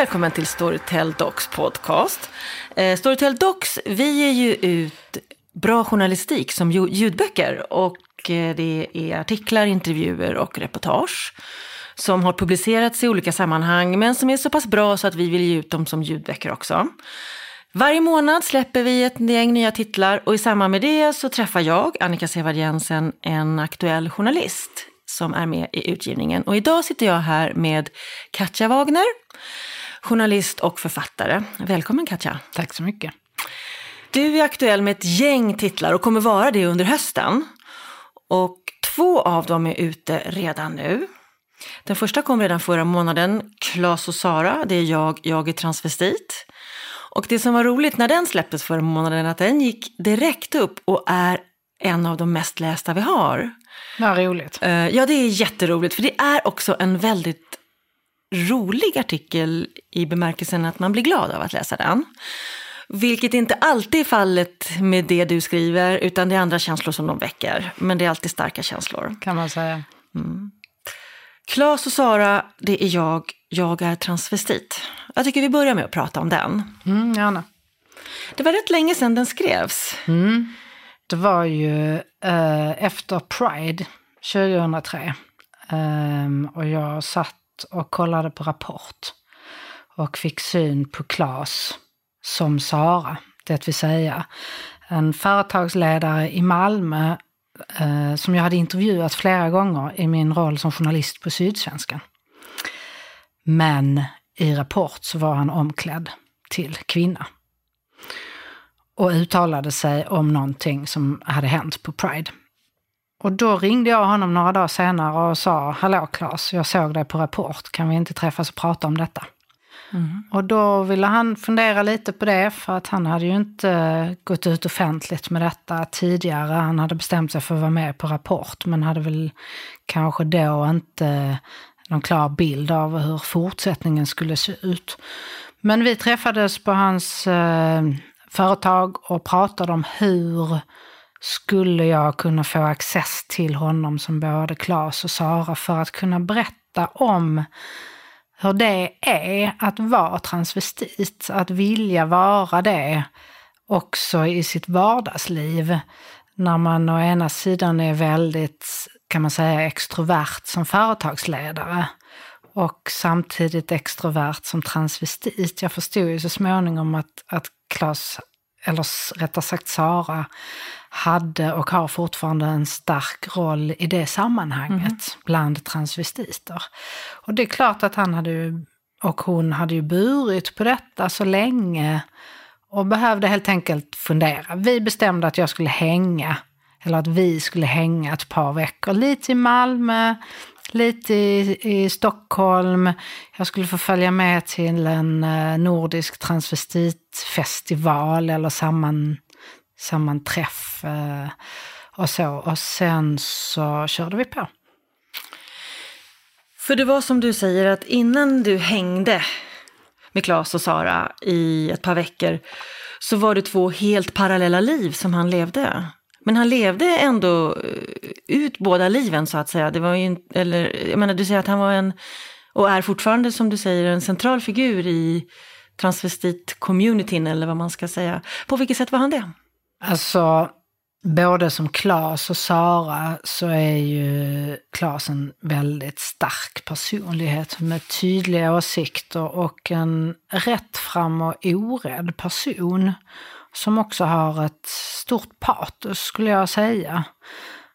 Välkommen till Storytel Docs podcast. Eh, Storytel Docs, vi ger ju ut bra journalistik som ljudböcker och eh, det är artiklar, intervjuer och reportage som har publicerats i olika sammanhang men som är så pass bra så att vi vill ge ut dem som ljudböcker också. Varje månad släpper vi ett gäng nya titlar och i samband med det så träffar jag, Annika Sevard Jensen, en aktuell journalist som är med i utgivningen. Och idag sitter jag här med Katja Wagner, journalist och författare. Välkommen Katja. Tack så mycket. Du är aktuell med ett gäng titlar och kommer vara det under hösten. Och två av dem är ute redan nu. Den första kom redan förra månaden, Klas och Sara, det är jag, jag är transvestit. Och det som var roligt när den släpptes förra månaden, att den gick direkt upp och är en av de mest lästa vi har. Vad roligt. Eh, Ja, det är jätteroligt, för det är också en väldigt rolig artikel i bemärkelsen att man blir glad av att läsa den. Vilket inte alltid är fallet med det du skriver, utan det är andra känslor som de väcker. Men det är alltid starka känslor. Kan man säga. Klas och Sara, det är jag, jag är transvestit. Jag tycker vi börjar med att prata om den. Mm, gärna. Det var rätt länge sedan den skrevs. Det var ju eh, efter Pride 2003. Ehm, och jag satt och kollade på Rapport. Och fick syn på Klas som Sara. Det vill säga en företagsledare i Malmö eh, som jag hade intervjuat flera gånger i min roll som journalist på Sydsvenskan. Men i Rapport så var han omklädd till kvinna och uttalade sig om någonting som hade hänt på Pride. Och då ringde jag honom några dagar senare och sa, hallå Claes, jag såg dig på Rapport, kan vi inte träffas och prata om detta? Och då ville han fundera lite på det, för att han hade ju inte gått ut offentligt med detta tidigare. Han hade bestämt sig för att vara med på Rapport, men hade väl kanske då inte någon klar bild av hur fortsättningen skulle se ut. Men vi träffades på hans eh, företag och pratade om hur skulle jag kunna få access till honom som både Claes och Sara för att kunna berätta om hur det är att vara transvestit, att vilja vara det också i sitt vardagsliv. När man å ena sidan är väldigt, kan man säga, extrovert som företagsledare och samtidigt extrovert som transvestit. Jag förstod ju så småningom att, att Klas, eller rättare sagt Sara, hade och har fortfarande en stark roll i det sammanhanget bland transvestiter. Och det är klart att han hade och hon hade ju burit på detta så länge och behövde helt enkelt fundera. Vi bestämde att jag skulle hänga, eller att vi skulle hänga ett par veckor, lite i Malmö, lite i, i Stockholm. Jag skulle få följa med till en eh, nordisk transvestitfestival eller samman, sammanträff och så. Och sen så körde vi på. För det var som du säger att innan du hängde med Claes och Sara i ett par veckor så var det två helt parallella liv som han levde. Men han levde ändå eh, ut båda liven så att säga. Det var ju, eller, jag menar, du säger att han var en, och är fortfarande som du säger, en central figur i transvestit-communityn eller vad man ska säga. På vilket sätt var han det? Alltså, både som Klas och Sara så är ju Klas en väldigt stark personlighet med tydliga åsikter och en rättfram och orädd person som också har ett stort patos skulle jag säga.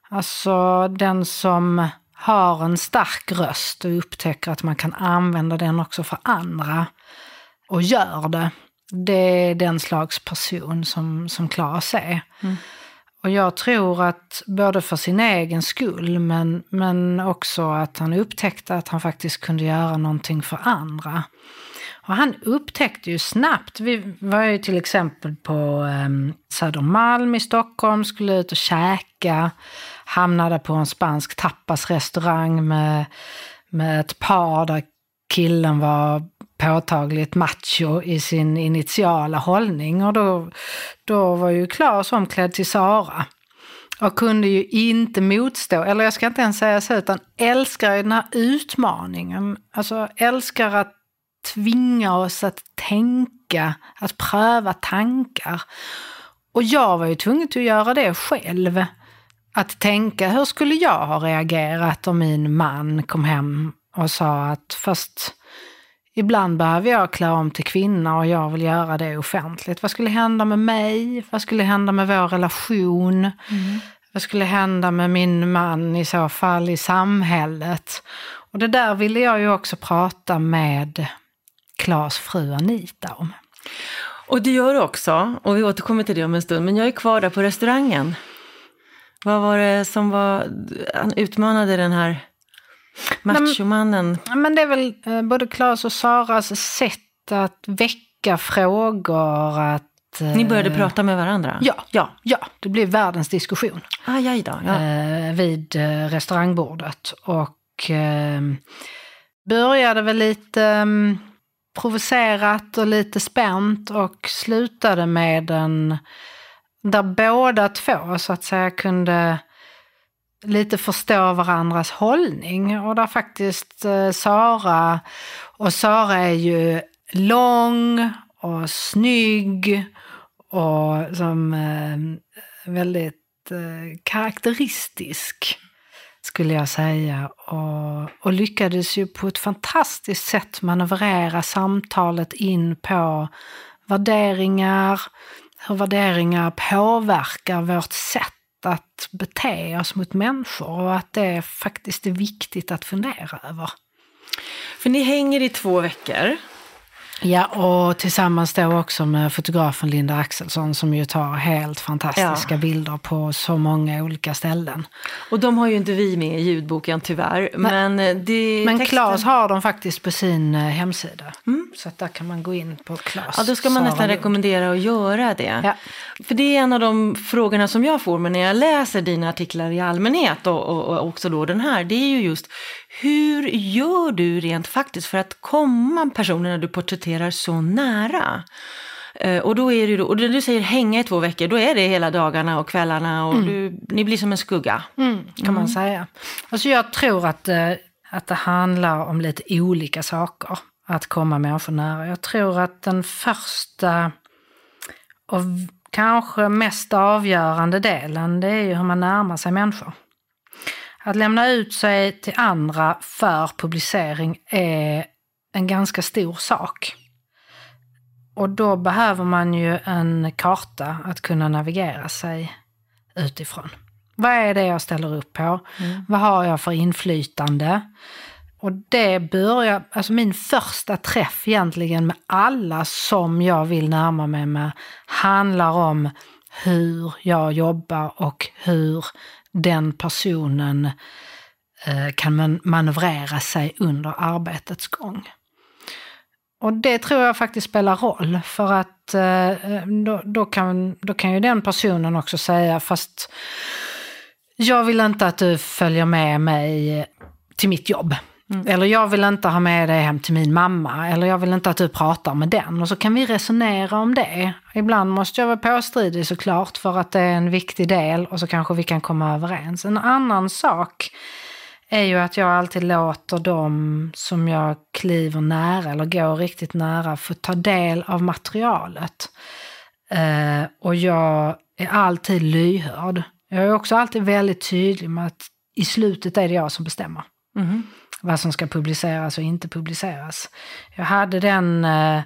Alltså den som har en stark röst och upptäcker att man kan använda den också för andra och gör det. Det är den slags person som, som Klas är. Och jag tror att både för sin egen skull men, men också att han upptäckte att han faktiskt kunde göra någonting för andra. Och han upptäckte ju snabbt, vi var ju till exempel på um, Södermalm i Stockholm, skulle ut och käka, hamnade på en spansk tapasrestaurang med, med ett par där killen var påtagligt macho i sin initiala hållning och då, då var ju Klas omklädd till Sara. Och kunde ju inte motstå, eller jag ska inte ens säga så, utan älskar ju den här utmaningen. Alltså älskar att tvinga oss att tänka, att pröva tankar. Och jag var ju tvungen att göra det själv. Att tänka, hur skulle jag ha reagerat om min man kom hem och sa att fast ibland behöver jag klä om till kvinna och jag vill göra det offentligt. Vad skulle hända med mig? Vad skulle hända med vår relation? Vad skulle hända med min man i så fall i samhället? Och det där ville jag ju också prata med Klas fru Anita om. Och det gör du också, och vi återkommer till det om en stund, men jag är kvar där på restaurangen. Vad var det som var, han utmanade den här machomannen? Men det är väl eh, både Klas och Saras sätt att väcka frågor, att... eh, Ni började prata med varandra? Ja, ja. ja, det blev världens diskussion. Aj, aj då. Ja. eh, vid eh, restaurangbordet. Och eh, började väl lite eh, provocerat och lite spänt och slutade med en där båda två så att säga kunde lite förstå varandras hållning och där faktiskt eh, Sara, och Sara är ju lång och snygg och som eh, väldigt eh, karaktäristisk skulle jag säga. Och, och lyckades ju på ett fantastiskt sätt manövrera samtalet in på värderingar, hur värderingar påverkar vårt sätt att bete oss mot människor och att det faktiskt är viktigt att fundera över. För ni hänger i två veckor. Ja, och tillsammans då också med fotografen Linda Axelsson som ju tar helt fantastiska Ja. bilder på så många olika ställen. Och de har ju inte vi med i ljudboken tyvärr. Men, eh, det, Men texten- Claes har dem faktiskt på sin eh, hemsida. Så att där kan man gå in på Claes. Ja, då ska man Sara nästan Lund. rekommendera att göra det. Ja. För det är en av de frågorna som jag får men när jag läser dina artiklar i allmänhet och, och, och också då den här. Det är ju just hur gör du rent faktiskt för att komma personerna du porträtterar så nära? Eh, och då är det och när du säger hänga i två veckor, då är det hela dagarna och kvällarna och du, ni blir som en skugga. Mm, kan man säga. Alltså jag tror att, eh, att det handlar om lite olika saker att komma människor nära. Jag tror att den första och kanske mest avgörande delen det är ju hur man närmar sig människor. Att lämna ut sig till andra för publicering är en ganska stor sak. Och då behöver man ju en karta att kunna navigera sig utifrån. Vad är det jag ställer upp på? Vad har jag för inflytande? Och det börjar, alltså min första träff egentligen med alla som jag vill närma mig med handlar om hur jag jobbar och hur den personen eh, kan man manövrera sig under arbetets gång. Och det tror jag faktiskt spelar roll för att eh, då, då, kan, då kan ju den personen också säga fast jag vill inte att du följer med mig till mitt jobb. Mm. Eller jag vill inte ha med dig hem till min mamma. Eller jag vill inte att du pratar med den. Och så kan vi resonera om det. Ibland måste jag vara påstridig såklart för att det är en viktig del och så kanske vi kan komma överens. En annan sak är ju att jag alltid låter dem som jag kliver nära eller går riktigt nära få ta del av materialet. Eh, och jag är alltid lyhörd. Jag är också alltid väldigt tydlig med att i slutet är det jag som bestämmer. Mm-hmm. Vad som ska publiceras och inte publiceras. Jag hade den, eh,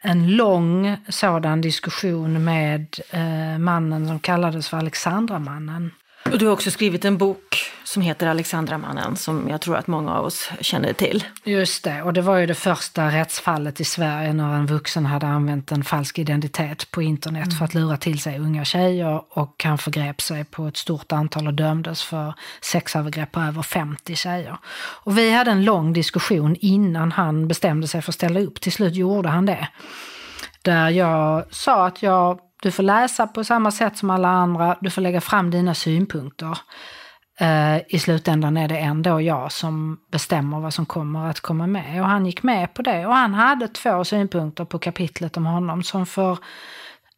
en lång sådan diskussion med eh, mannen som kallades för Alexandramannen. Och du har också skrivit en bok som heter Alexandramannen som jag tror att många av oss känner till. Just det, och det var ju det första rättsfallet i Sverige när en vuxen hade använt en falsk identitet på internet för att lura till sig unga tjejer och han förgrep sig på ett stort antal och dömdes för sexövergrepp på över 50 tjejer. Och vi hade en lång diskussion innan han bestämde sig för att ställa upp. Till slut gjorde han det. Där jag sa att jag, du får läsa på samma sätt som alla andra, du får lägga fram dina synpunkter. Eh, I slutändan är det ändå jag som bestämmer vad som kommer att komma med. Och han gick med på det. Och han hade två synpunkter på kapitlet om honom som för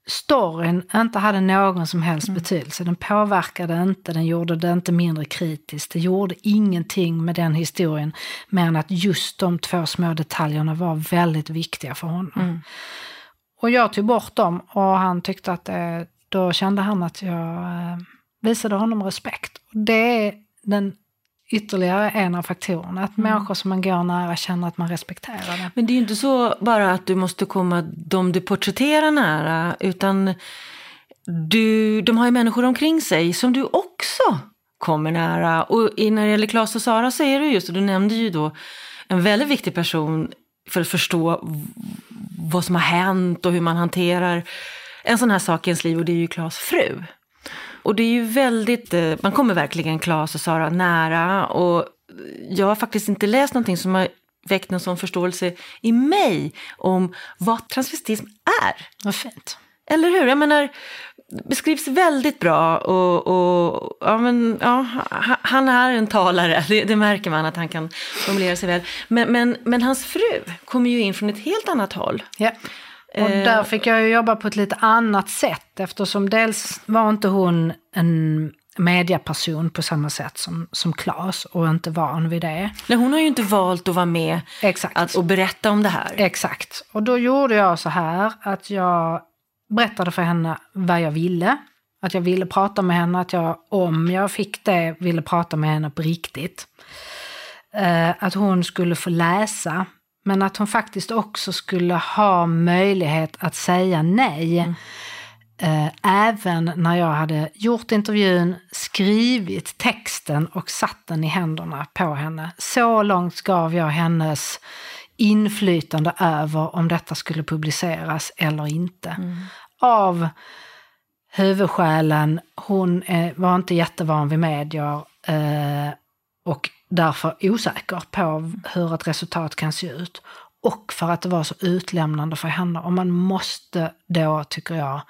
storyn inte hade någon som helst betydelse. Den påverkade inte, den gjorde det inte mindre kritiskt. Det gjorde ingenting med den historien mer än att just de två små detaljerna var väldigt viktiga för honom. Och jag tog bort dem och han tyckte att det, då kände han att jag eh, visade honom respekt. Och det är den ytterligare en av faktorerna, att människor som man går nära känner att man respekterar det. Men det är ju inte så bara att du måste komma dem du porträtterar nära, utan du, de har ju människor omkring sig som du också kommer nära. Och i- när det gäller Claes och Sara så är det just, och du nämnde ju då en väldigt viktig person för att förstå vad som har hänt och hur man hanterar en sån här sak i ens liv och det är ju Claes fru. Och det är ju väldigt, eh, man kommer verkligen Claes och Sara nära och jag har faktiskt inte läst någonting som har väckt någon sån förståelse i mig om vad transvestism är. Vad fint. Eller hur? Jag menar, beskrivs väldigt bra och, och ja, men, ja, ha- han är en talare, det, det märker man att han kan formulera sig väl. Men, men, men hans fru kommer ju in från ett helt annat håll. Ja. Och där fick jag ju jobba på ett lite annat sätt eftersom dels var inte hon en mediaperson på samma sätt som, som Claes och inte van vid det. Nej, hon har ju inte valt att vara med Exakt. att, och berätta om det här. Exakt. Och då gjorde jag så här att jag berättade för henne vad jag ville. Att jag ville prata med henne, att jag om jag fick det ville prata med henne på riktigt. Eh, att hon skulle få läsa, men att hon faktiskt också skulle ha möjlighet att säga nej. Eh, även när jag hade gjort intervjun, skrivit texten och satt den i händerna på henne. Så långt gav jag hennes inflytande över om detta skulle publiceras eller inte. Av huvudskälen, hon var inte jättevan vid medier eh, och därför osäker på hur ett resultat kan se ut. Och för att det var så utlämnande för henne. Och man måste då, tycker jag,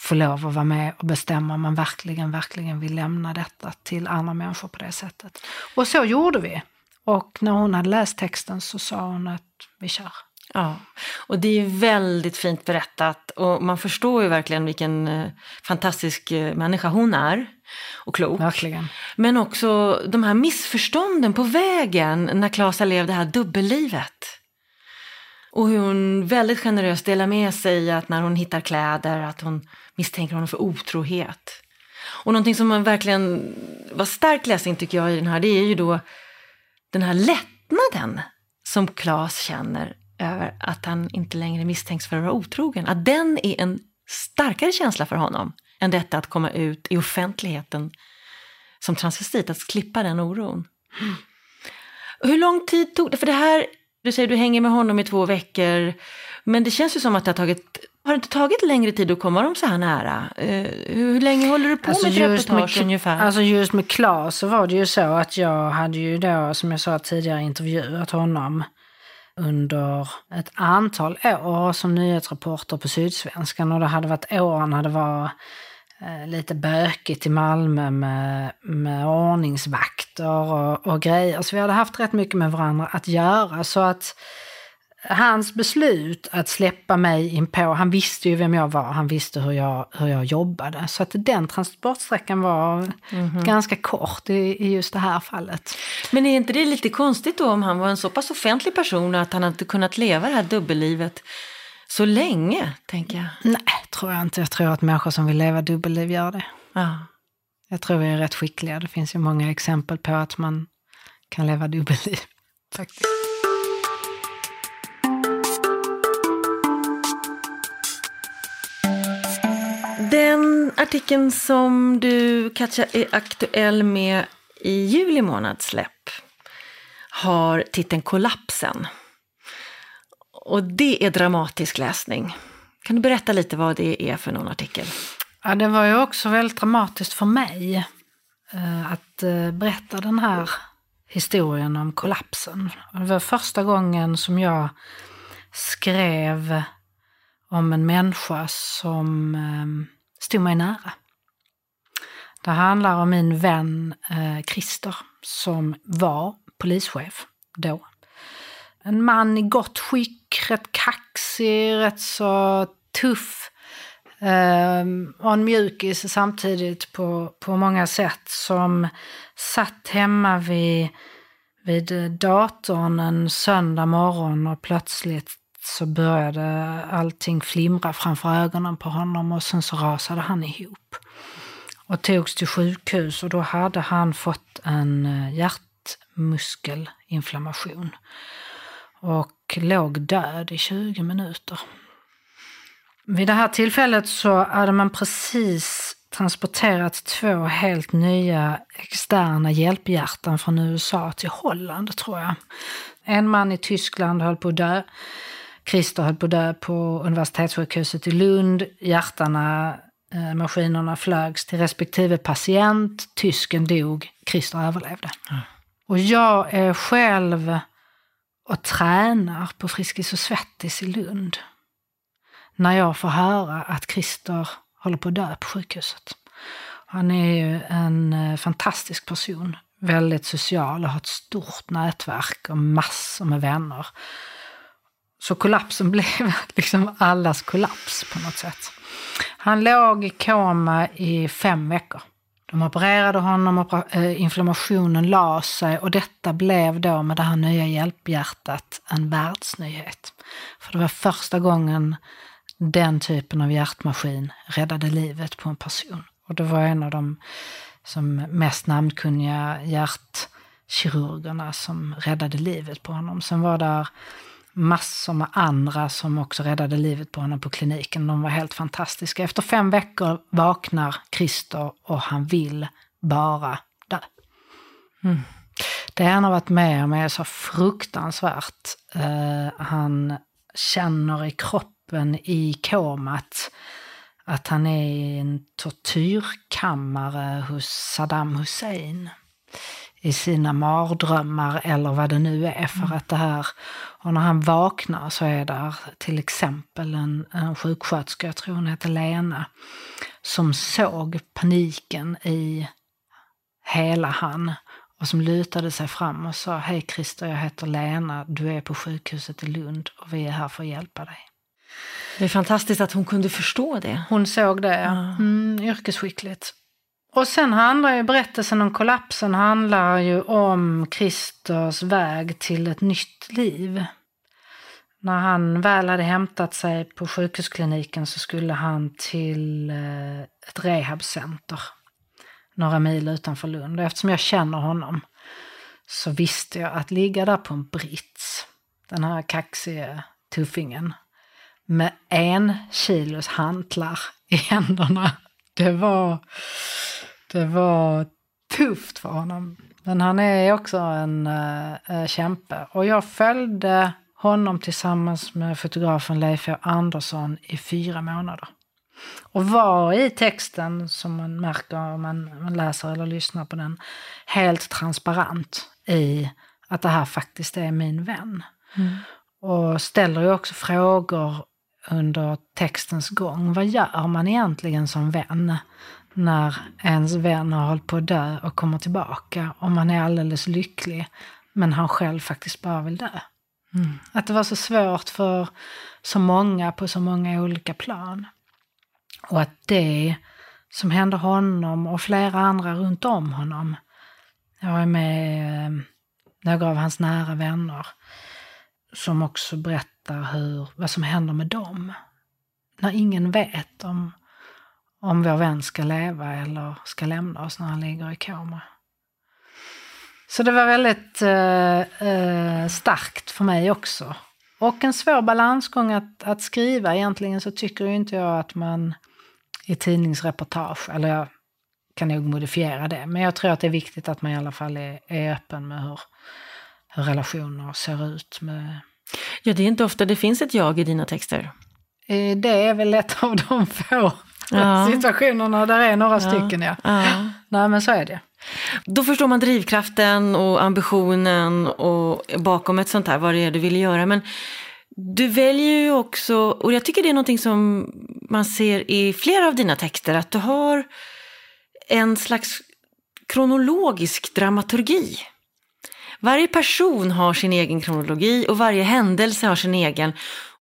få lov att vara med och bestämma om man verkligen, verkligen vill lämna detta till andra människor på det sättet. Och så gjorde vi. Och när hon hade läst texten så sa hon att vi kör. Ja, och det är väldigt fint berättat och man förstår ju verkligen vilken eh, fantastisk eh, människa hon är och klok. Verkligen. Men också de här missförstånden på vägen när Klas har levt det här dubbellivet. Och hur hon väldigt generöst delar med sig att när hon hittar kläder att hon misstänker honom för otrohet. Och någonting som man verkligen var stark läsning tycker jag i den här, det är ju då den här lättnaden som Klas känner över att han inte längre misstänks för att vara otrogen. Att den är en starkare känsla för honom än detta att komma ut i offentligheten som transvestit, att slippa den oron. Hur lång tid tog det? För det här, du säger du hänger med honom i två veckor, men det känns ju som att det har tagit, har det inte tagit längre tid att komma dem så här nära? Eh, hur, länge håller du på med ett reportage med, ungefär? alltså just med Claes så var det ju så att jag hade ju då, som jag sa tidigare, intervjuat honom under ett antal år som nyhetsreporter på Sydsvenskan och det hade varit åren när det var eh, lite bökigt i Malmö med, med ordningsvakter och, och grejer. Så vi hade haft rätt mycket med varandra att göra. Så att hans beslut att släppa mig in på, han visste ju vem jag var, han visste hur jag, hur jag jobbade. Så att den transportsträckan var ganska kort i, i just det här fallet. Men är inte det lite konstigt då om han var en så pass offentlig person att han hade kunnat leva det här dubbellivet så länge, tänker jag. Nej, tror jag inte. Jag tror att människor som vill leva dubbelliv gör det. Ja. Jag tror vi är rätt skickliga. Det finns ju många exempel på att man kan leva dubbelliv. Faktiskt. Den artikeln som du Katja är aktuell med i juli månads släpp har titeln Kollapsen. Och det är dramatisk läsning. Kan du berätta lite vad det är för någon artikel? Ja, det var ju också väldigt dramatiskt för mig eh, att eh, berätta den här historien om kollapsen. Det var första gången som jag skrev om en människa som eh, stod mig nära. Det handlar om min vän eh, Christer som var polischef då. En man i gott skick, rätt kaxig, rätt så tuff. Eh, och en mjukis samtidigt på, på många sätt som satt hemma vid, vid datorn en söndag morgon och plötsligt så började allting flimra framför ögonen på honom och sen så rasade han ihop. Och togs till sjukhus och då hade han fått en eh, hjärtmuskelinflammation. Och låg död i 20 minuter. Vid det här tillfället så hade man precis transporterat två helt nya externa hjälphjärtan från USA till Holland, tror jag. En man i Tyskland höll på att dö. Christer höll på att dö på universitetssjukhuset i Lund. Hjärtarna, eh, maskinerna flögs till respektive patient. Tysken dog, Christer överlevde. Och jag är själv och tränar på Friskis och Svettis i Lund. När jag får höra att Christer håller på att dö på sjukhuset. Han är ju en eh, fantastisk person. Väldigt social och har ett stort nätverk och massor med vänner. Så kollapsen blev liksom allas kollaps på något sätt. Han låg i koma i fem veckor. De opererade honom, och eh, inflammationen la sig och detta blev då med det här nya hjälphjärtat en världsnyhet. För det var första gången den typen av hjärtmaskin räddade livet på en person. Och det var en av de som mest namnkunniga hjärtkirurgerna som räddade livet på honom. Sen var där massor med andra som också räddade livet på honom på kliniken. De var helt fantastiska. Efter fem veckor vaknar Christer och han vill bara dö. Mm. Det han har varit med om är så fruktansvärt. Uh, han känner i kroppen i komat att han är i en tortyrkammare hos Saddam Hussein i sina mardrömmar eller vad det nu är. För att det här, och när han vaknar så är där till exempel en, en sjuksköterska, jag tror hon heter Lena, som såg paniken i hela han och som lutade sig fram och sa Hej Christer, jag heter Lena, du är på sjukhuset i Lund och vi är här för att hjälpa dig. Det är fantastiskt att hon kunde förstå det. Hon såg det, ja. Mm, yrkesskickligt. Och sen handlar ju berättelsen om kollapsen handlar ju om Christers väg till ett nytt liv. När han väl hade hämtat sig på sjukhuskliniken så skulle han till eh, ett rehabcenter några mil utanför Lund. Och eftersom jag känner honom så visste jag att ligga där på en brits, den här kaxige tuffingen, med en kilos hantlar i händerna. Det var, det var tufft för honom. Men han är också en uh, kämpe. Och jag följde honom tillsammans med fotografen Leif. Andersson i fyra månader. Och var i texten, som man märker om man, man läser eller lyssnar på den, helt transparent i att det här faktiskt är min vän. Mm. Och ställer ju också frågor under textens gång. Vad gör man egentligen som vän när ens vän har hållit på att dö och kommer tillbaka och man är alldeles lycklig men han själv faktiskt bara vill dö? Mm. Att det var så svårt för så många på så många olika plan. Och att det som hände honom och flera andra runt om honom. Jag är med eh, några av hans nära vänner som också berättar hur, vad som händer med dem. När ingen vet om, om vår vän ska leva eller ska lämna oss när han ligger i koma. Så det var väldigt eh, eh, starkt för mig också. Och en svår balansgång att, att skriva. Egentligen så tycker ju inte jag att man i tidningsreportage, eller jag kan nog modifiera det, men jag tror att det är viktigt att man i alla fall är, är öppen med hur, hur relationer ser ut. Med, Ja, det är inte ofta det finns ett jag i dina texter. Eh, det är väl ett av de få Ja. situationerna, där är några stycken ja. Ja. Nej men så är det. Då förstår man drivkraften och ambitionen och bakom ett sånt här, vad det är du vill göra. Men du väljer ju också, och jag tycker det är någonting som man ser i flera av dina texter, att du har en slags kronologisk dramaturgi. Varje person har sin egen kronologi och varje händelse har sin egen.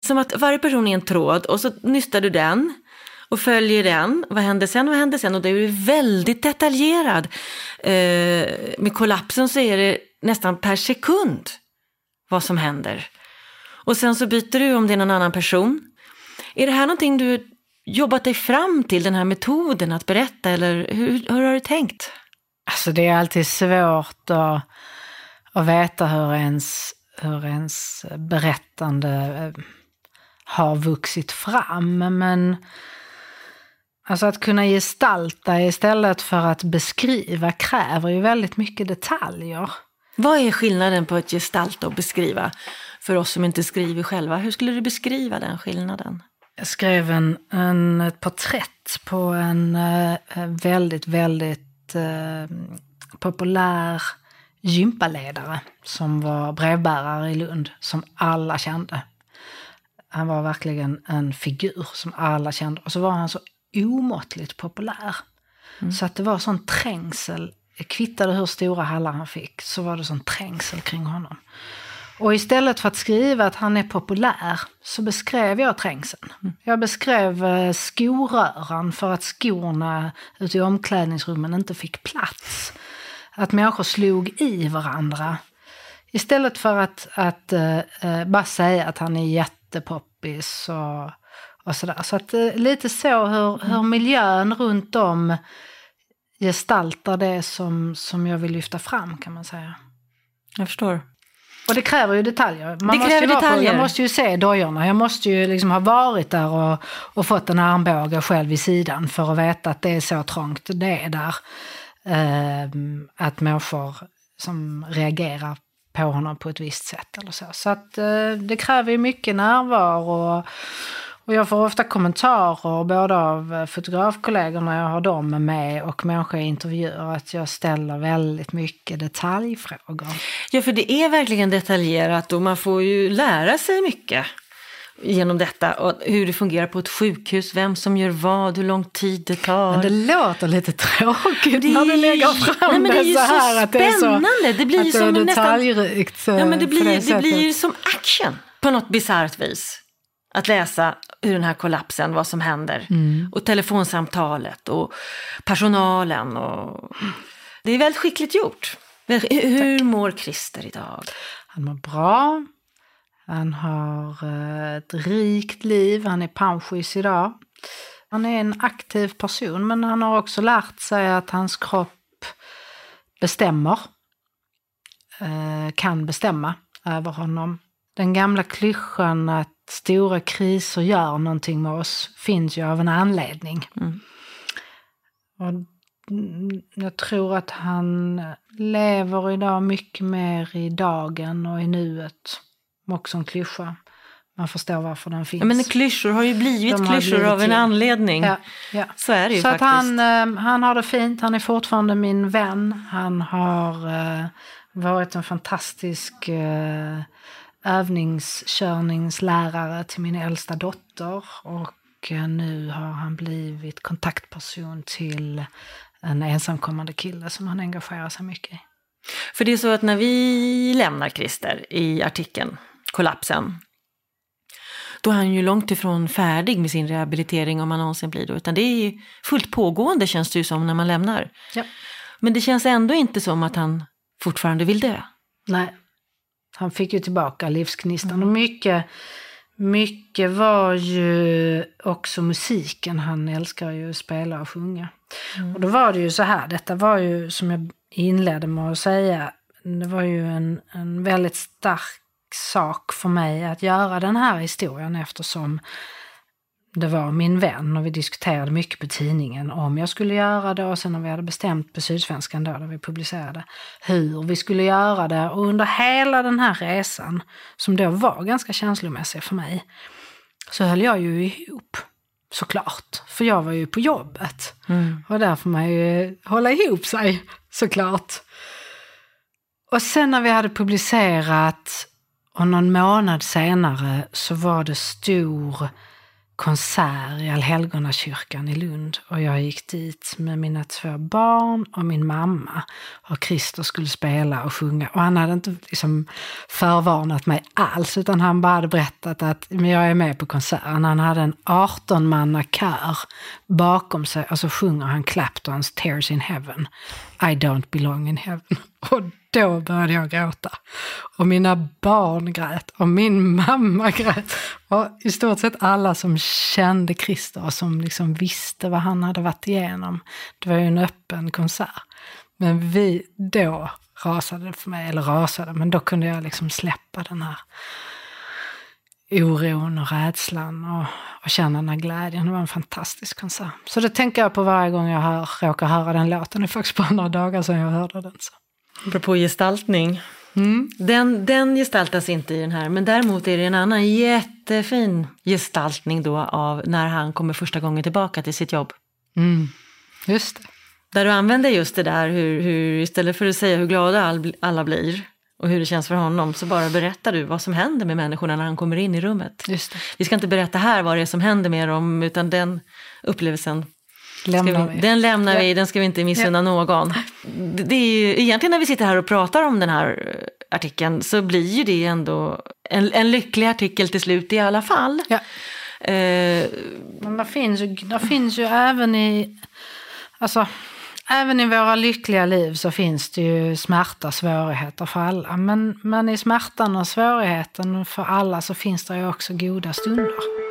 Som att varje person är en tråd och så nystar du den och följer den. Vad hände sen? Vad hände sen? Och det är väldigt detaljerad. Eh, med kollapsen så är det nästan per sekund vad som händer. Och sen så byter du om det är någon annan person. Är det här någonting du jobbat dig fram till, den här metoden att berätta, eller hur, hur har du tänkt? Alltså det är alltid svårt att, att veta hur ens, hur ens berättande eh, har vuxit fram. Men alltså att kunna gestalta istället för att beskriva kräver ju väldigt mycket detaljer. Vad är skillnaden på att gestalta och beskriva för oss som inte skriver själva? Hur skulle du beskriva den skillnaden? Jag skrev en, en, ett porträtt på en eh, väldigt, väldigt eh, populär gympaledare som var brevbärare i Lund, som alla kände. Han var verkligen en figur som alla kände. Och så var han så omåttligt populär. Så att det var sån trängsel, kvittade hur stora hallar han fick, så var det sån trängsel kring honom. Och istället för att skriva att han är populär så beskrev jag trängseln. Jag beskrev eh, skoröran för att skorna ute i omklädningsrummen inte fick plats. Att människor slog i varandra. Istället för att, att eh, eh, bara säga att han är jättepoppis och, och sådär. Så att eh, lite så hur, hur miljön runt om gestaltar det som, som jag vill lyfta fram kan man säga. Jag förstår. Och det kräver ju detaljer. Man Det måste kräver ju vara detaljer. På, jag måste ju se dojorna. Jag måste ju liksom ha varit där och, och fått en armbåge själv i sidan för att veta att det är så trångt det är där. Ehm, att människor som reagerar på honom på ett visst sätt eller så. Så att eh, det kräver ju mycket närvaro. Och, och jag får ofta kommentarer både av eh, fotografkollegor när jag har dem med och människor i intervjuer att jag ställer väldigt mycket detaljfrågor. Ja, för det är verkligen detaljerat och man får ju lära sig mycket genom detta. Och hur det fungerar på ett sjukhus, vem som gör vad, hur lång tid det tar. Men det låter lite tråkigt Det är när du ju- lägger fram Nej, men det ju så här. att det är så, spännande. Det blir ju det som nästan- detaljrikt. eh, Ja, men det på blir, det sättet. blir ju som action på något bisarrt vis. Att läsa hur den här kollapsen, vad som händer. Mm. Och telefonsamtalet och personalen. Och... Det är väldigt skickligt gjort. Hur hur mår Christer idag? Han mår bra. Han har eh, ett rikt liv. Han är pensionist idag. Han är en aktiv person men han har också lärt sig att hans kropp bestämmer. Eh, kan bestämma över honom. Den gamla klyschan att stora kriser gör någonting med oss finns ju av en anledning. Och mm, jag tror att han lever idag mycket mer i dagen och i nuet. Också en klyscha. Man förstår varför den finns. Ja, men klyschor har ju blivit De klyschor blivit av en till. anledning. Ja, ja. Så är det ju Så att faktiskt. han, eh, han har det fint, han är fortfarande min vän. Han har eh, varit en fantastisk eh, övningskörningslärare till min äldsta dotter och nu har han blivit kontaktperson till en ensamkommande kille som han engagerar sig mycket i. För det är så att när vi lämnar Christer i artikeln, kollapsen, då är han ju långt ifrån färdig med sin rehabilitering om han någonsin blir då, utan det är fullt pågående känns det ju som när man lämnar. Ja. Men det känns ändå inte som att han fortfarande vill dö. Nej, han fick ju tillbaka livsgnistan och mycket, mycket var ju också musiken. Han älskar ju att spela och sjunga. Och då var det ju så här, detta var ju som jag inledde med att säga, det var ju en, en väldigt stark sak för mig att göra den här historien eftersom det var min vän och vi diskuterade mycket på tidningen om jag skulle göra det och sen när vi hade bestämt på Sydsvenskan då, där vi publicerade, hur vi skulle göra det. Och under hela den här resan, som då var ganska känslomässig för mig, så höll jag ju ihop. Såklart, för jag var ju på jobbet. Och där får man ju hålla ihop sig, såklart. Och sen när vi hade publicerat och någon månad senare så var det stor konsert i Allhelgonakyrkan i Lund och jag gick dit med mina två barn och min mamma och Christer skulle spela och sjunga och han hade inte liksom förvarnat mig alls utan han bara hade berättat att men jag är med på konserten. Han hade en 18 manna kör bakom sig och så sjunger han Claptons Tears in Heaven. I don't belong in heaven. Och då började jag gråta. Och mina barn grät och min mamma grät. Och i stort sett alla som kände Christer och som liksom visste vad han hade varit igenom. Det var ju en öppen konsert. Men vi, då rasade det för mig, eller rasade, men då kunde jag liksom släppa den här oron och rädslan och, och känna den här glädjen. Det var en fantastisk konsert. Så det tänker jag på varje gång jag hör, råkar höra den låten. Det är faktiskt bara några dagar sedan jag hörde den. Så. Apropå gestaltning. Den, den gestaltas inte i den här, men däremot är det en annan jättefin gestaltning då av när han kommer första gången tillbaka till sitt jobb. Just det. Där du använder just det där, hur, hur, istället för att säga hur glada all, alla blir och hur det känns för honom, så bara berättar du vad som händer med människorna när han kommer in i rummet. Just det. Vi ska inte berätta här vad det är som händer med dem, utan den upplevelsen Lämnar vi, den lämnar Ja. vi, den ska vi inte missunna någon. Det, är ju, egentligen när vi sitter här och pratar om den här eh, artikeln så blir ju det ändå en, en lycklig artikel till slut i alla fall. Ja. Eh, Men det finns ju, det finns ju även i, alltså, även i våra lyckliga liv så finns det ju smärta, svårigheter för alla. Men, men i smärtan och svårigheten för alla så finns det ju också goda stunder.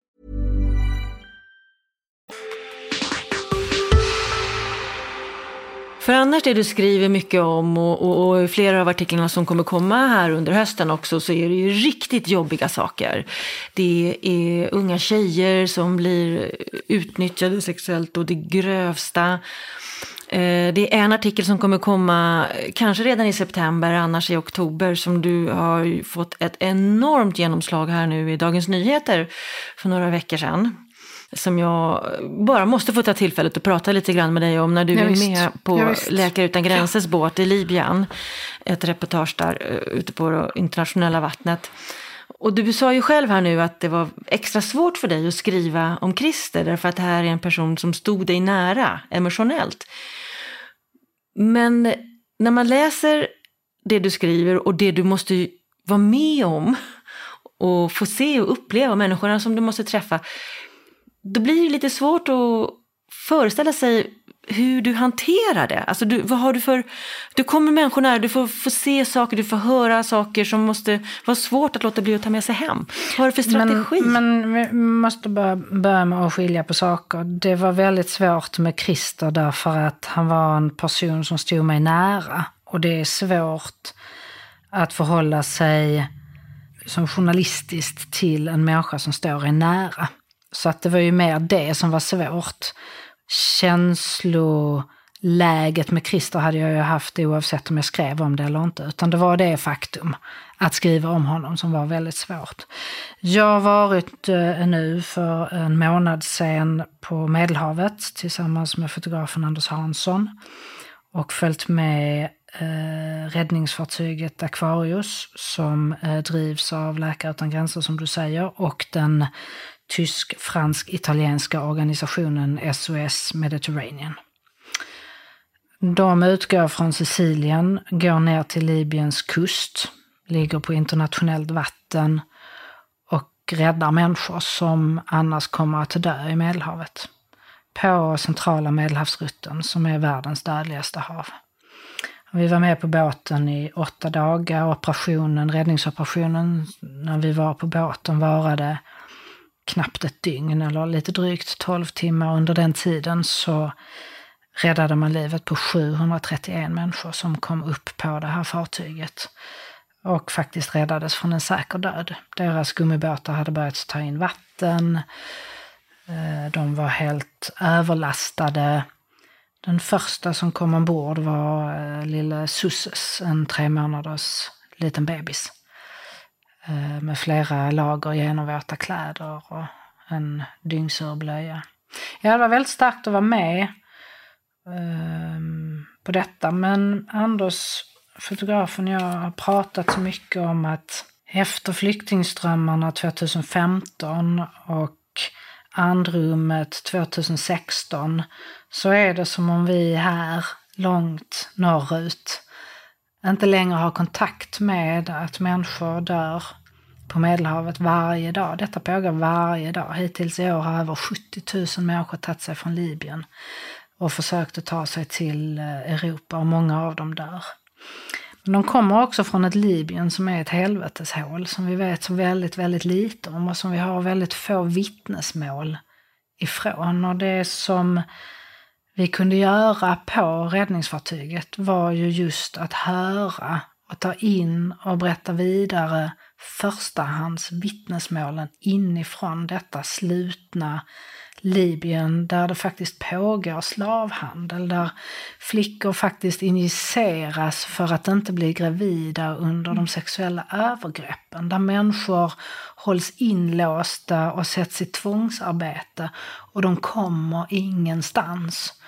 För annars det du skriver mycket om och, och, och flera av artiklarna som kommer komma här under hösten också så är det ju riktigt jobbiga saker. Det är unga tjejer som blir utnyttjade sexuellt och det grövsta. Eh, det är en artikel som kommer komma kanske redan i september, annars i oktober, som du har fått ett enormt genomslag här nu i Dagens Nyheter för några veckor sedan. Som jag bara måste få ta tillfället att prata lite grann med dig om när du Ja, är visst. med på Ja. Läkare utan gränsers båt i Libyen. Ett reportage där eh, ute på det internationella vattnet. Och du sa ju själv här nu att det var extra svårt för dig att skriva om Christer därför att det här är en person som stod dig nära emotionellt. Men när man läser det du skriver och det du måste vara med om och få se och uppleva människorna som du måste träffa, då blir det lite svårt att föreställa sig hur du hanterar det. Alltså du, vad har du för... Du kommer människor nära, du får, får se saker, du får höra saker som måste vara svårt att låta bli att ta med sig hem. Vad har du för strategi? Men, men vi måste börja, börja med att skilja på saker. Det var väldigt svårt med Christer därför att han var en person som stod mig nära. Och det är svårt att förhålla sig som journalistiskt till en människa som står en nära. Så att det var ju mer det som var svårt. Känsloläget med Christer hade jag ju haft oavsett om jag skrev om det eller inte. Utan det var det faktum att skriva om honom som var väldigt svårt. Jag har varit eh, nu för en månad sedan på Medelhavet tillsammans med fotografen Anders Hansson och följt med eh, räddningsfartyget Aquarius som eh, drivs av Läkare utan gränser som du säger och den tysk-fransk-italienska organisationen SOS Mediterranean. De utgår från Sicilien, går ner till Libyens kust, ligger på internationellt vatten och räddar människor som annars kommer att dö i Medelhavet. På centrala Medelhavsrutten som är världens dödligaste hav. Vi var med på båten i åtta dagar. Operationen, räddningsoperationen, när vi var på båten varade knappt ett dygn eller lite drygt 12 timmar. Under den tiden så räddade man livet på 731 människor som kom upp på det här fartyget och faktiskt räddades från en säker död. Deras gummibåtar hade börjat ta in vatten. Eh, de var helt överlastade. Den första som kom ombord var eh, lille Susses, en tre månaders liten bebis. Eh, med flera lager genomvåta kläder och en dyngsur blöja. Ja, det var väldigt starkt att vara med ehm, på detta. Men Anders, fotografen, och jag har pratat så mycket om att efter flyktingströmmarna 2015 och andrummet 2016 så är det som om vi här långt norrut inte längre har kontakt med att människor dör på Medelhavet varje dag. Detta pågår varje dag. Hittills i år har över 70 000 människor tagit sig från Libyen och försökt att ta sig till eh, Europa och många av dem dör. Men de kommer också från ett Libyen som är ett helveteshål som vi vet så väldigt, väldigt lite om och som vi har väldigt få vittnesmål ifrån. Och det som vi kunde göra på räddningsfartyget var ju just att höra och ta in och berätta vidare förstahands vittnesmålen inifrån detta slutna Libyen där det faktiskt pågår slavhandel, där flickor faktiskt injiceras för att inte bli gravida under de sexuella övergreppen, där människor hålls inlåsta och sätts i tvångsarbete och de kommer ingenstans.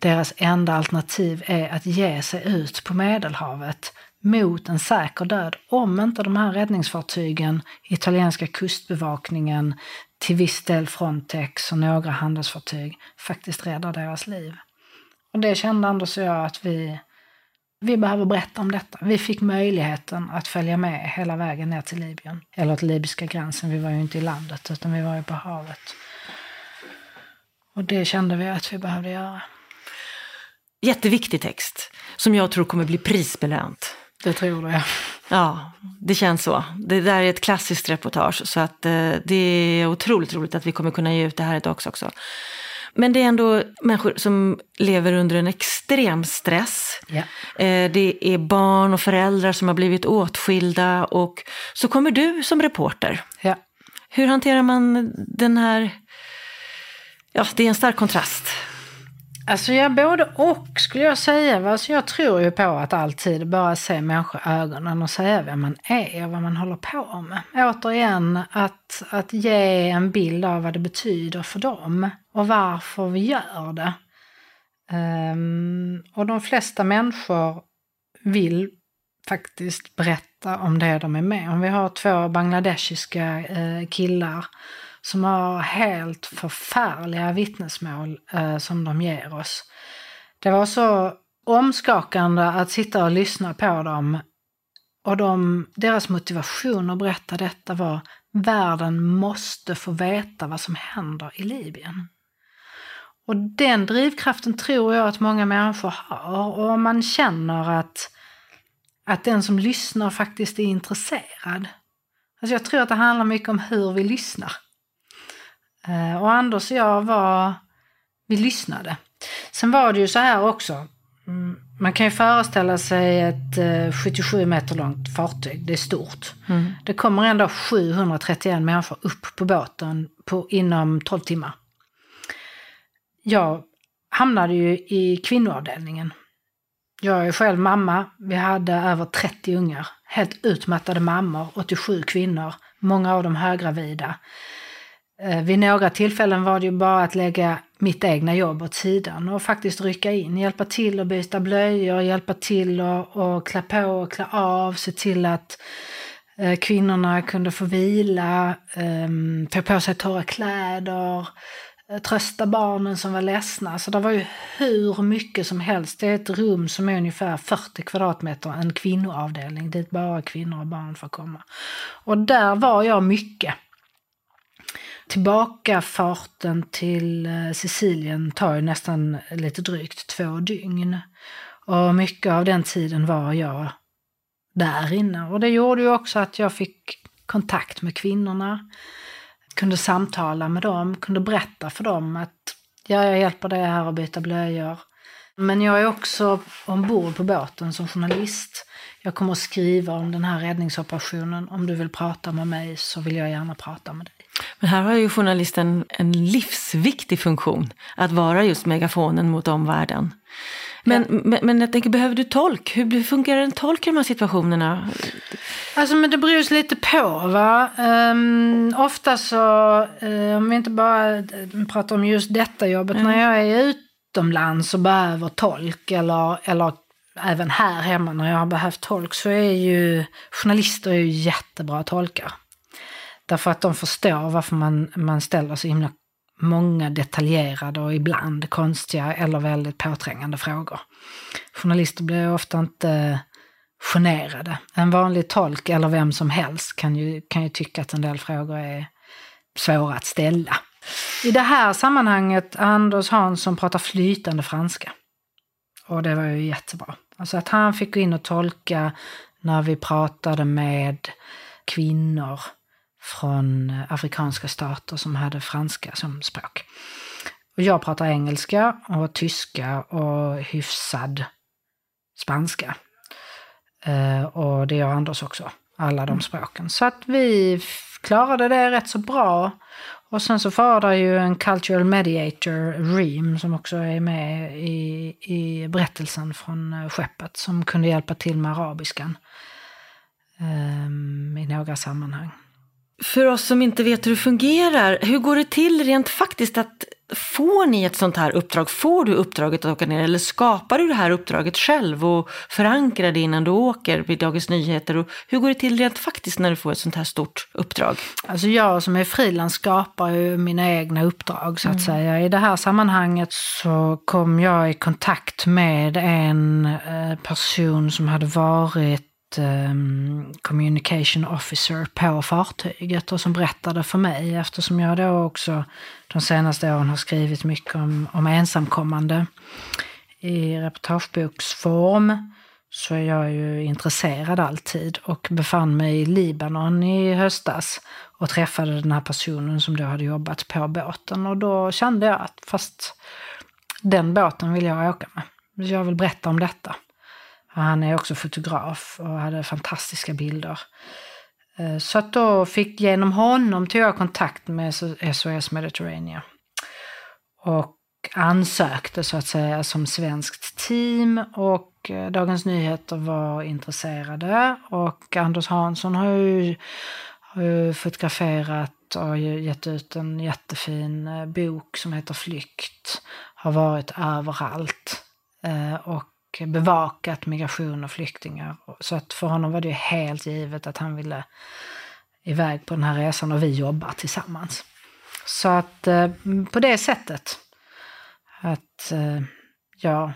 Deras enda alternativ är att ge sig ut på Medelhavet mot en säker död om inte de här räddningsfartygen, italienska kustbevakningen, till viss del Frontex och några handelsfartyg faktiskt räddar deras liv. Och det kände Anders och jag att vi, vi behöver berätta om detta. Vi fick möjligheten att följa med hela vägen ner till Libyen, eller till libyska gränsen. Vi var ju inte i landet utan vi var ju på havet. Och det kände vi att vi behövde göra. Jätteviktig text som jag tror kommer bli prisbelönt. Det tror du ja. Det känns så. Det där är ett klassiskt reportage så att eh, det är otroligt roligt att vi kommer kunna ge ut det här idag också. Men det är ändå människor som lever under en extrem stress. Eh, det är barn och föräldrar som har blivit åtskilda och så kommer du som reporter. ja. Hur hanterar man den här... Ja, det är en stark kontrast. Alltså ja, både och skulle jag säga. Alltså jag tror ju på att alltid bara se människor i ögonen och säga vem man är och vad man håller på med. Återigen, att, att ge en bild av vad det betyder för dem och varför vi gör det. Um, och de flesta människor vill faktiskt berätta om det de är med om. Vi har två bangladeshiska eh, killar som har helt förfärliga vittnesmål eh, som de ger oss. Det var så omskakande att sitta och lyssna på dem. Och de, deras motivation att berätta detta var världen måste få veta vad som händer i Libyen. Och den drivkraften tror jag att många människor har. Och om man känner att, att den som lyssnar faktiskt är intresserad. Alltså jag tror att det handlar mycket om hur vi lyssnar. Eh, och Anders och jag var, vi lyssnade. Sen var det ju så här också. Mm, man kan ju föreställa sig ett 77 eh, meter långt fartyg, det är stort. Mm. Det kommer ändå 731 människor upp på båten på, inom 12 timmar. Jag hamnade ju i kvinnoavdelningen. Jag är själv mamma, vi hade över 30 ungar. Helt utmattade mammor, 87 kvinnor, många av dem höggravida. Eh, vid några tillfällen var det ju bara att lägga mitt egna jobb åt sidan och faktiskt rycka in, hjälpa till att byta blöjor, hjälpa till att, klä på och klä av, se till att eh, kvinnorna kunde få vila, eh, få på sig torra kläder, eh, trösta barnen som var ledsna. Så det var ju hur mycket som helst. Det är ett rum som är ungefär 40 kvadratmeter, en kvinnoavdelning dit bara kvinnor och barn får komma. Och där var jag mycket. Tillbakafarten till eh, Sicilien tar ju nästan lite drygt två dygn. Och mycket av den tiden var jag där inne. Och det gjorde ju också att jag fick kontakt med kvinnorna, kunde samtala med dem, kunde berätta för dem att ja, jag hjälper dig här att byta blöjor. Men jag är också ombord på båten som journalist. Jag kommer att skriva om den här räddningsoperationen. Om du vill prata med mig så vill jag gärna prata med dig. Men här har ju journalisten en livsviktig funktion, att vara just megafonen mot omvärlden. Men, ja. men, men jag tänker, behöver du tolk? Hur fungerar en tolk i de här situationerna? Alltså men det beror ju lite på. Va? Um, ofta så, uh, om vi inte bara pratar om just detta jobbet, mm. när jag är utomlands och behöver tolk eller, eller även här hemma när jag har behövt tolk så är ju journalister är ju jättebra tolkar. Därför att de förstår varför man, man ställer så himla många detaljerade och ibland konstiga eller väldigt påträngande frågor. Journalister blir ofta inte generade. En vanlig tolk eller vem som helst kan ju, kan ju tycka att en del frågor är svåra att ställa. I det här sammanhanget, Anders Hansson pratar flytande franska. Och det var ju jättebra. Alltså att han fick gå in och tolka när vi pratade med kvinnor från afrikanska stater som hade franska som språk. Och jag pratar engelska och tyska och hyfsad spanska. Eh, och det gör Anders också, alla de mm. språken. Så att vi klarade det rätt så bra. Och sen så det ju en cultural mediator, Reem, som också är med i, i berättelsen från eh, skeppet, som kunde hjälpa till med arabiskan um, i några sammanhang. För oss som inte vet hur det fungerar, hur går det till rent faktiskt att Får ni ett sånt här uppdrag? Får du uppdraget att åka ner eller skapar du det här uppdraget själv och förankrar det innan du åker vid Dagens Nyheter? Och hur går det till rent faktiskt när du får ett sånt här stort uppdrag? Alltså jag som är frilans skapar ju mina egna uppdrag så att mm. säga. I det här sammanhanget så kom jag i kontakt med en eh, person som hade varit um, communication officer på fartyget och som berättade för mig eftersom jag då också de senaste åren har skrivit mycket om, om ensamkommande i reportageboksform så är jag ju intresserad alltid och befann mig i Libanon i höstas och träffade den här personen som då hade jobbat på båten och då kände jag att fast den båten vill jag åka med. Jag vill berätta om detta. Han är också fotograf och hade fantastiska bilder. Eh, så att då fick, genom honom tog jag kontakt med SOS Mediterranean. Och ansökte så att säga som svenskt team och eh, Dagens Nyheter var intresserade och Anders Hansson har ju, har ju fotograferat och gett ut en jättefin eh, bok som heter Flykt. Har varit överallt Och och bevakat migration och flyktingar. Så att för honom var det ju helt givet att han ville iväg på den här resan och vi jobbar tillsammans. Så att eh, på det sättet att eh, jag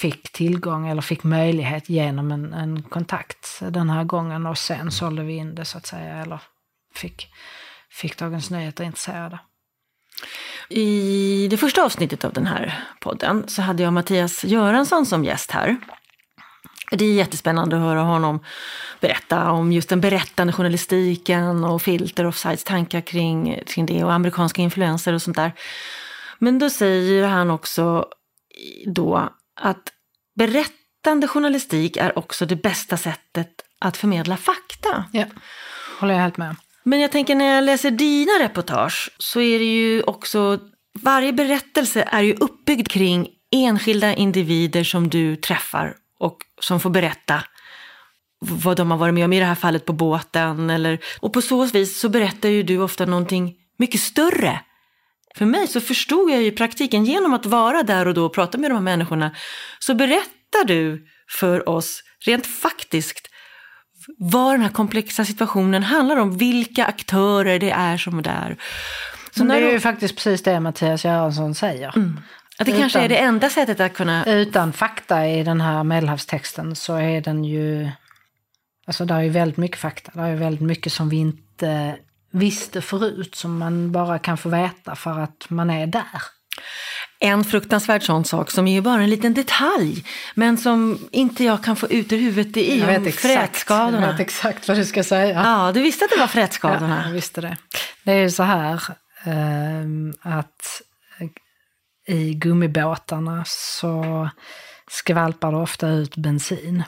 fick tillgång eller fick möjlighet genom en, en kontakt den här gången och sen sålde vi in det så att säga, eller fick fick Dagens Nyheter intresserade. I det första avsnittet av den här podden så hade jag Mattias Göransson som gäst här. Det är jättespännande att höra honom berätta om just den berättande journalistiken och filter, offsides, tankar kring, kring det och amerikanska influenser och sånt där. Men då säger han också då att berättande journalistik är också det bästa sättet att förmedla fakta. Ja, håller jag helt med om. Men jag tänker när jag läser dina reportage så är det ju också, varje berättelse är ju uppbyggd kring enskilda individer som du träffar och som får berätta vad de har varit med om, i det här fallet på båten. Eller, och på så vis så berättar ju du ofta någonting mycket större. För mig så förstod jag ju i praktiken, genom att vara där och då och prata med de här människorna, så berättar du för oss rent faktiskt vad den här komplexa situationen handlar om, vilka aktörer det är som är där. Så det är ju faktiskt precis det Mattias Göransson säger. Mm. Att det utan, kanske är det enda sättet att kunna... Utan fakta i den här medelhavstexten så är den ju... Alltså det är ju väldigt mycket fakta. Det är väldigt mycket som vi inte visste förut som man bara kan få veta för att man är där. En fruktansvärd sån sak som är bara en liten detalj, men som inte jag kan få ut ur huvudet, det är jag vet frätskadorna. Jag vet exakt vad du ska säga. Ja, du visste att det var frätskadorna? Ja, jag visste det. Det är ju så här um, att i gummibåtarna så skvalpar det ofta ut bensin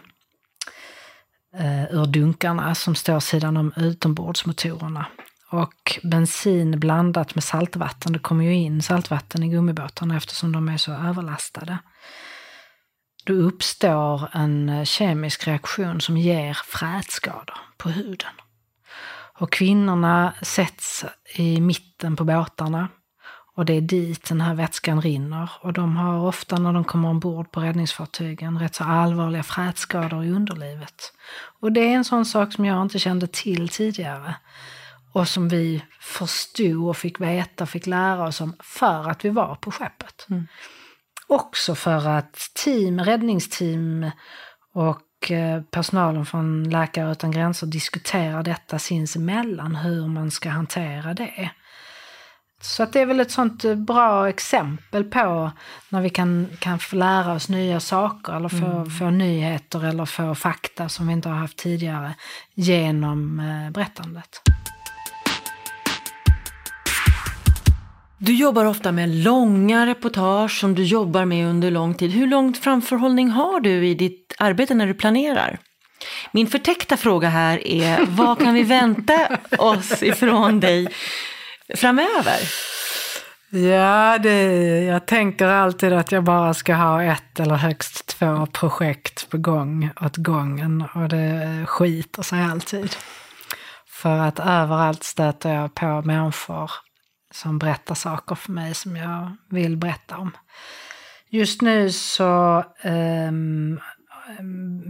uh, ur dunkarna som står sidan om utombordsmotorerna. Och bensin blandat med saltvatten, det kommer ju in saltvatten i gummibåtarna eftersom de är så överlastade. Då uppstår en kemisk reaktion som ger frätskador på huden. Och kvinnorna sätts i mitten på båtarna och det är dit den här vätskan rinner. Och de har ofta när de kommer ombord på räddningsfartygen rätt så allvarliga frätskador i underlivet. Och det är en sån sak som jag inte kände till tidigare och som vi förstod och fick veta, fick lära oss om för att vi var på skeppet. Mm. Också för att team, räddningsteam och eh, personalen från Läkare utan gränser diskuterar detta sinsemellan, hur man ska hantera det. Så att det är väl ett sånt eh, bra exempel på när vi kan, kan få lära oss nya saker eller få, mm. få nyheter eller få fakta som vi inte har haft tidigare genom eh, berättandet. Du jobbar ofta med långa reportage som du jobbar med under lång tid. Hur lång framförhållning har du i ditt arbete när du planerar? Min förtäckta fråga här är, vad kan vi vänta oss ifrån dig framöver? Ja, det, jag tänker alltid att jag bara ska ha ett eller högst två projekt på gång åt gången och det skiter sig alltid. För att överallt stöter jag på människor som berättar saker för mig som jag vill berätta om. Just nu så um,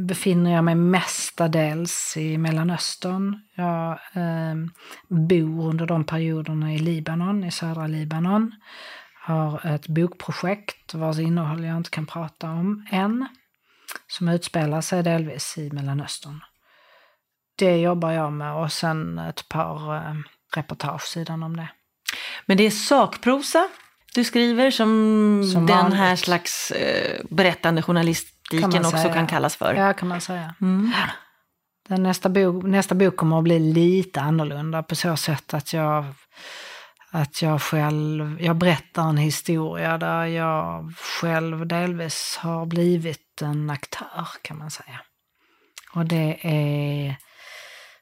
befinner jag mig mestadels i Mellanöstern. Jag um, bor under de perioderna i Libanon, i södra Libanon. Har ett bokprojekt vars innehåll jag inte kan prata om än. Som utspelar sig delvis i Mellanöstern. Det jobbar jag med och sen ett par ehm, reportage sidan om det. Men det är sakprosa du skriver som, som den här slags eh, berättande journalistiken kan också kan kallas för. Ja, kan man säga. Mm. Den nästa, bok, nästa bok kommer att bli lite annorlunda på så sätt att jag, att jag själv, jag berättar en historia där jag själv delvis har blivit en aktör kan man säga. Och det är,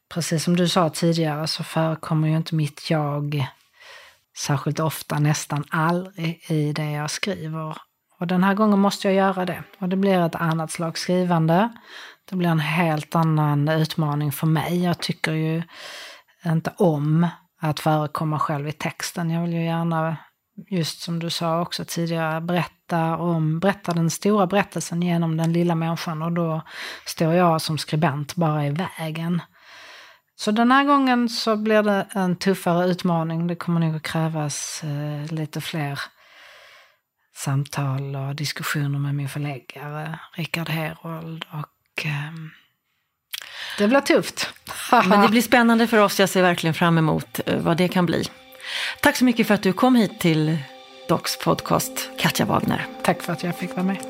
precis som du sa tidigare så förekommer ju inte mitt jag särskilt ofta, nästan aldrig i det jag skriver. Och den här gången måste jag göra det. Och det blir ett annat slags skrivande. Det blir en helt annan utmaning för mig. Jag tycker ju inte om att förekomma själv i texten. Jag vill ju gärna, just som du sa också tidigare, berätta om, berätta den stora berättelsen genom den lilla människan och då står jag som skribent bara i vägen. Så den här gången så blir det en tuffare utmaning. Det kommer nog att krävas eh, lite fler samtal och diskussioner med min förläggare Rickard Herold. Och eh, det blir tufft. Men det blir spännande för oss. Jag ser verkligen fram emot eh, vad det kan bli. Tack så mycket för att du kom hit till Docs podcast, Katja Wagner. Tack för att jag fick vara med.